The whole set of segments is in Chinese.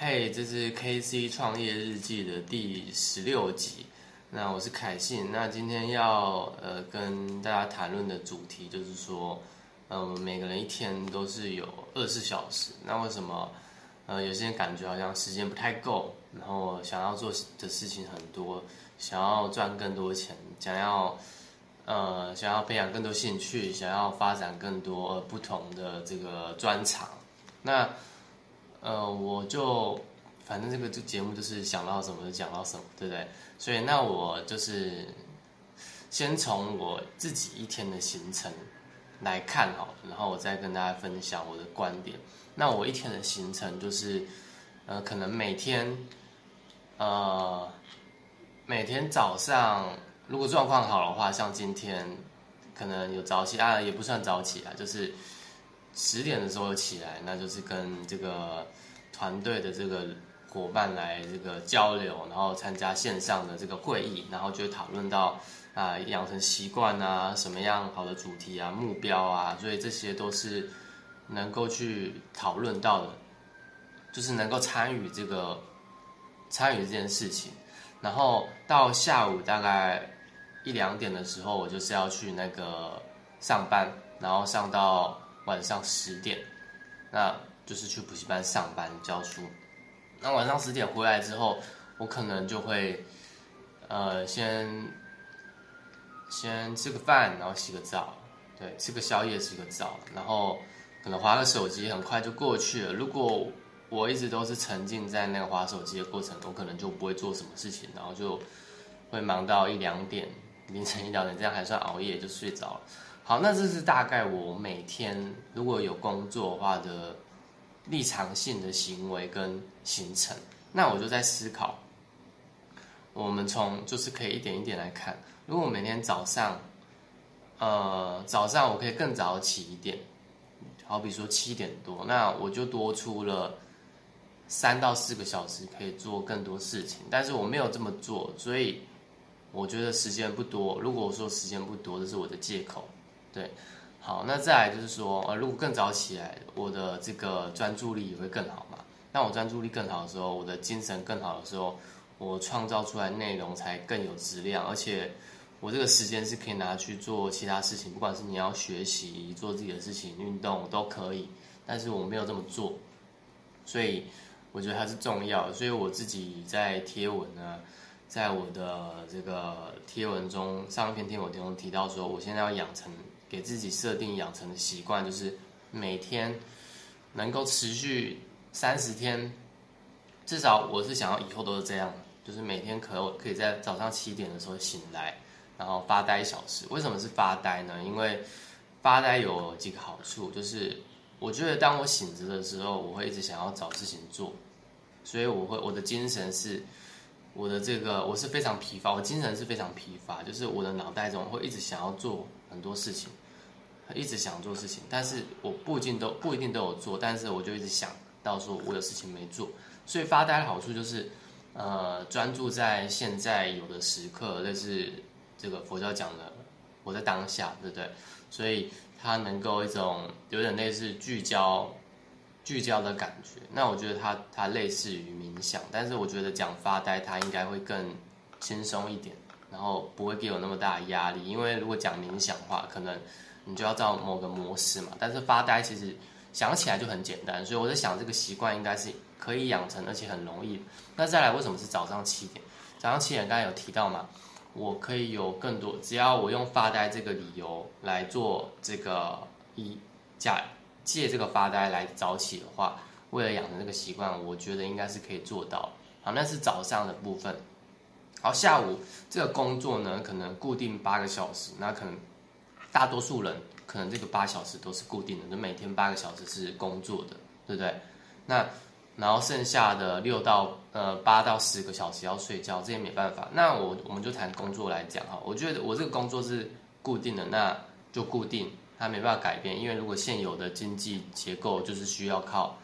嘿，这是 KC 创业日记的第十六集。那我是凯信。那今天要呃跟大家谈论的主题就是说，呃，我们每个人一天都是有二十四小时。那为什么呃有些人感觉好像时间不太够，然后想要做的事情很多，想要赚更多钱，想要呃想要培养更多兴趣，想要发展更多不同的这个专长。那呃，我就反正这个就节目就是想到什么就讲到什么，对不对？所以那我就是先从我自己一天的行程来看好，然后我再跟大家分享我的观点。那我一天的行程就是，呃，可能每天，呃，每天早上如果状况好的话，像今天可能有早起啊，也不算早起啊，就是十点的时候起来，那就是跟这个。团队的这个伙伴来这个交流，然后参加线上的这个会议，然后就讨论到啊养成习惯啊，什么样好的主题啊，目标啊，所以这些都是能够去讨论到的，就是能够参与这个参与这件事情。然后到下午大概一两点的时候，我就是要去那个上班，然后上到晚上十点，那。就是去补习班上班教书，那晚上十点回来之后，我可能就会，呃，先先吃个饭，然后洗个澡，对，吃个宵夜，洗个澡，然后可能划个手机，很快就过去了。如果我一直都是沉浸在那个划手机的过程，我可能就不会做什么事情，然后就会忙到一两点，凌晨一两点，这样还算熬夜就睡着了。好，那这是大概我每天如果有工作的话的。立场性的行为跟行程，那我就在思考，我们从就是可以一点一点来看。如果我每天早上，呃，早上我可以更早起一点，好比说七点多，那我就多出了三到四个小时可以做更多事情。但是我没有这么做，所以我觉得时间不多。如果我说时间不多，这是我的借口，对。好，那再来就是说，呃，如果更早起来，我的这个专注力也会更好嘛。那我专注力更好的时候，我的精神更好的时候，我创造出来内容才更有质量，而且我这个时间是可以拿去做其他事情，不管是你要学习、做自己的事情、运动都可以。但是我没有这么做，所以我觉得它是重要。所以我自己在贴文呢，在我的这个贴文中，上一篇贴文中提到说，我现在要养成。给自己设定养成的习惯，就是每天能够持续三十天，至少我是想要以后都是这样，就是每天可可以在早上七点的时候醒来，然后发呆一小时。为什么是发呆呢？因为发呆有几个好处，就是我觉得当我醒着的时候，我会一直想要找事情做，所以我会我的精神是，我的这个我是非常疲乏，我精神是非常疲乏，就是我的脑袋中会一直想要做。很多事情，一直想做事情，但是我不一定都不一定都有做，但是我就一直想到说我有事情没做，所以发呆的好处就是，呃，专注在现在有的时刻，类似这个佛教讲的我在当下，对不对？所以它能够一种有点类似聚焦聚焦的感觉。那我觉得它它类似于冥想，但是我觉得讲发呆它应该会更轻松一点。然后不会给我那么大的压力，因为如果讲冥想的话，可能你就要照某个模式嘛。但是发呆其实想起来就很简单，所以我在想这个习惯应该是可以养成，而且很容易。那再来，为什么是早上七点？早上七点刚才有提到嘛，我可以有更多，只要我用发呆这个理由来做这个一假借这个发呆来早起的话，为了养成这个习惯，我觉得应该是可以做到。好，那是早上的部分。好，下午这个工作呢，可能固定八个小时，那可能大多数人可能这个八小时都是固定的，就每天八个小时是工作的，对不对？那然后剩下的六到呃八到十个小时要睡觉，这也没办法。那我我们就谈工作来讲哈，我觉得我这个工作是固定的，那就固定，它没办法改变，因为如果现有的经济结构就是需要靠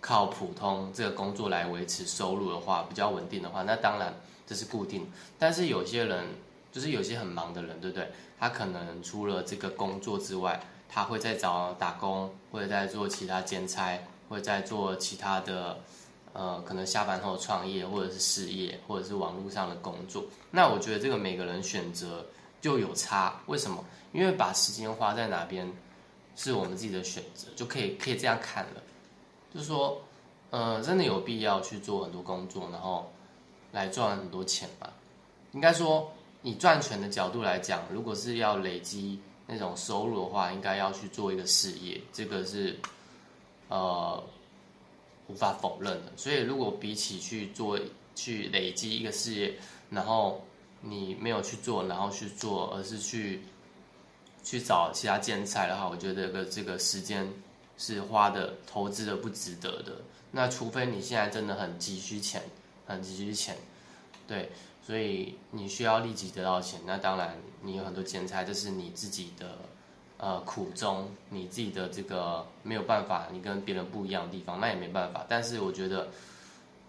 靠普通这个工作来维持收入的话，比较稳定的话，那当然。这是固定，但是有些人就是有些很忙的人，对不对？他可能除了这个工作之外，他会在找打工，或者在做其他兼差，或者在做其他的呃，可能下班后创业，或者是事业，或者是网络上的工作。那我觉得这个每个人选择就有差。为什么？因为把时间花在哪边，是我们自己的选择，就可以可以这样看了。就是说，呃，真的有必要去做很多工作，然后来赚很多钱吗？应该说，以赚钱的角度来讲，如果是要累积那种收入的话，应该要去做一个事业，这个是呃无法否认的。所以，如果比起去做去累积一个事业，然后你没有去做，然后去做，而是去去找其他建材的话，我觉得这个这个时间是花的投资的不值得的。那除非你现在真的很急需钱，很急需钱，对。所以你需要立即得到钱，那当然你有很多兼差，这是你自己的呃苦衷，你自己的这个没有办法，你跟别人不一样的地方，那也没办法。但是我觉得，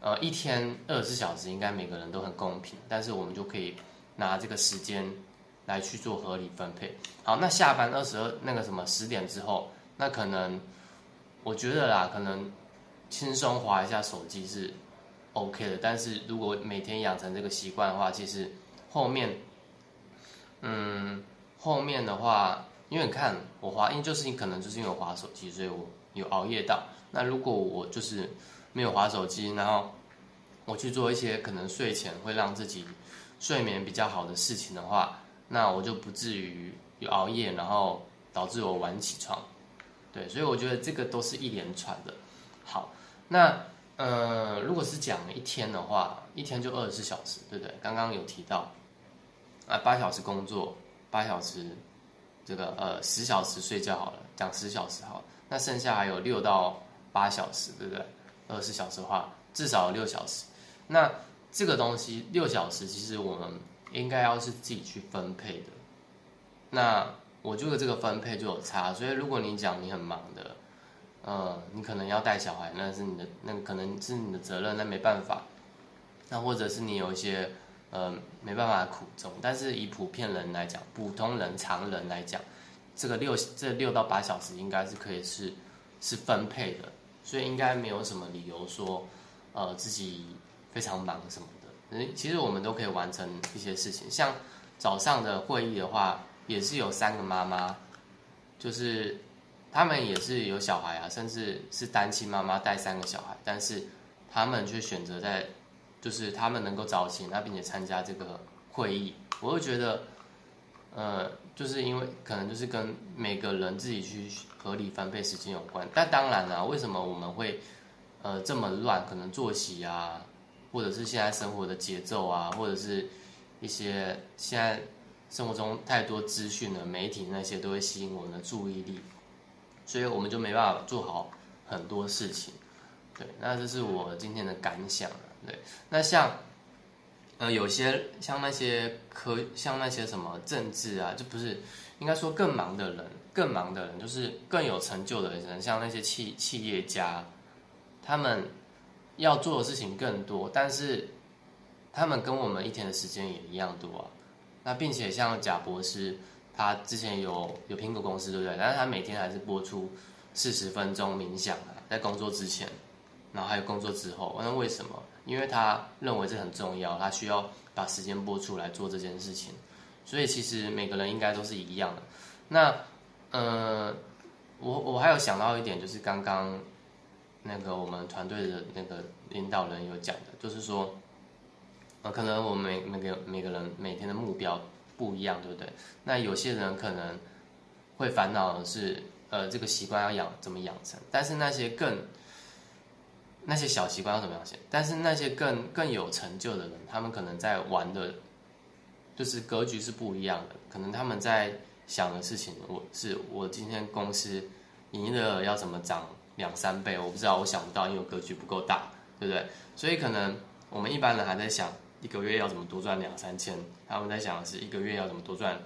呃，一天二十四小时应该每个人都很公平，但是我们就可以拿这个时间来去做合理分配。好，那下班二十二那个什么十点之后，那可能我觉得啦，可能轻松划一下手机是。OK 的，但是如果每天养成这个习惯的话，其实后面，嗯，后面的话，因为你看我滑，因为就是你可能就是因为滑手机，所以我有熬夜到。那如果我就是没有滑手机，然后我去做一些可能睡前会让自己睡眠比较好的事情的话，那我就不至于有熬夜，然后导致我晚起床。对，所以我觉得这个都是一连串的。好，那。呃，如果是讲一天的话，一天就二十四小时，对不对？刚刚有提到，啊，八小时工作，八小时，这个呃十小时睡觉好了，讲十小时好，那剩下还有六到八小时，对不对？二十小时的话，至少六小时。那这个东西六小时，其实我们应该要是自己去分配的。那我觉得这个分配就有差，所以如果你讲你很忙的。呃，你可能要带小孩，那是你的，那可能是你的责任，那没办法。那或者是你有一些呃没办法苦衷，但是以普遍人来讲，普通人、常人来讲，这个六这六到八小时应该是可以是是分配的，所以应该没有什么理由说呃自己非常忙什么的。其实我们都可以完成一些事情，像早上的会议的话，也是有三个妈妈，就是。他们也是有小孩啊，甚至是单亲妈妈带三个小孩，但是他们却选择在，就是他们能够早起，那并且参加这个会议，我会觉得，呃，就是因为可能就是跟每个人自己去合理分配时间有关。但当然了，为什么我们会呃这么乱？可能作息啊，或者是现在生活的节奏啊，或者是一些现在生活中太多资讯的媒体那些都会吸引我们的注意力。所以我们就没办法做好很多事情，对，那这是我今天的感想对，那像，呃，有些像那些科，像那些什么政治啊，就不是应该说更忙的人，更忙的人就是更有成就的人，像那些企企业家，他们要做的事情更多，但是他们跟我们一天的时间也一样多啊。那并且像贾博士。他之前有有苹果公司，对不对？但是他每天还是播出四十分钟冥想啊，在工作之前，然后还有工作之后。那为什么？因为他认为这很重要，他需要把时间播出来做这件事情。所以其实每个人应该都是一样的。那，呃，我我还有想到一点，就是刚刚那个我们团队的那个领导人有讲的，就是说，呃，可能我们每每个每个人每天的目标。不一样，对不对？那有些人可能会烦恼的是，呃，这个习惯要养怎么养成？但是那些更那些小习惯要怎么样先？但是那些更更有成就的人，他们可能在玩的，就是格局是不一样的。可能他们在想的事情，我是我今天公司营业额要怎么涨两三倍？我不知道，我想不到，因为格局不够大，对不对？所以可能我们一般人还在想。一个月要怎么多赚两三千？他们在想的是一个月要怎么多赚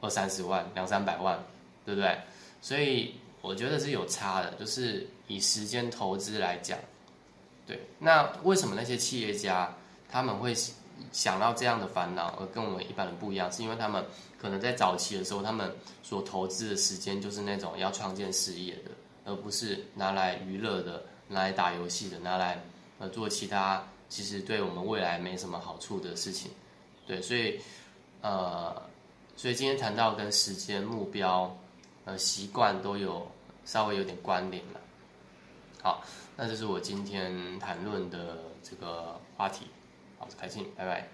二三十万、两三百万，对不对？所以我觉得是有差的，就是以时间投资来讲，对。那为什么那些企业家他们会想到这样的烦恼，而跟我们一般人不一样？是因为他们可能在早期的时候，他们所投资的时间就是那种要创建事业的，而不是拿来娱乐的、拿来打游戏的、拿来呃做其他其实对我们未来没什么好处的事情。对，所以呃，所以今天谈到跟时间、目标、呃习惯都有稍微有点关联了。好，那这是我今天谈论的这个话题。好，开心，拜拜。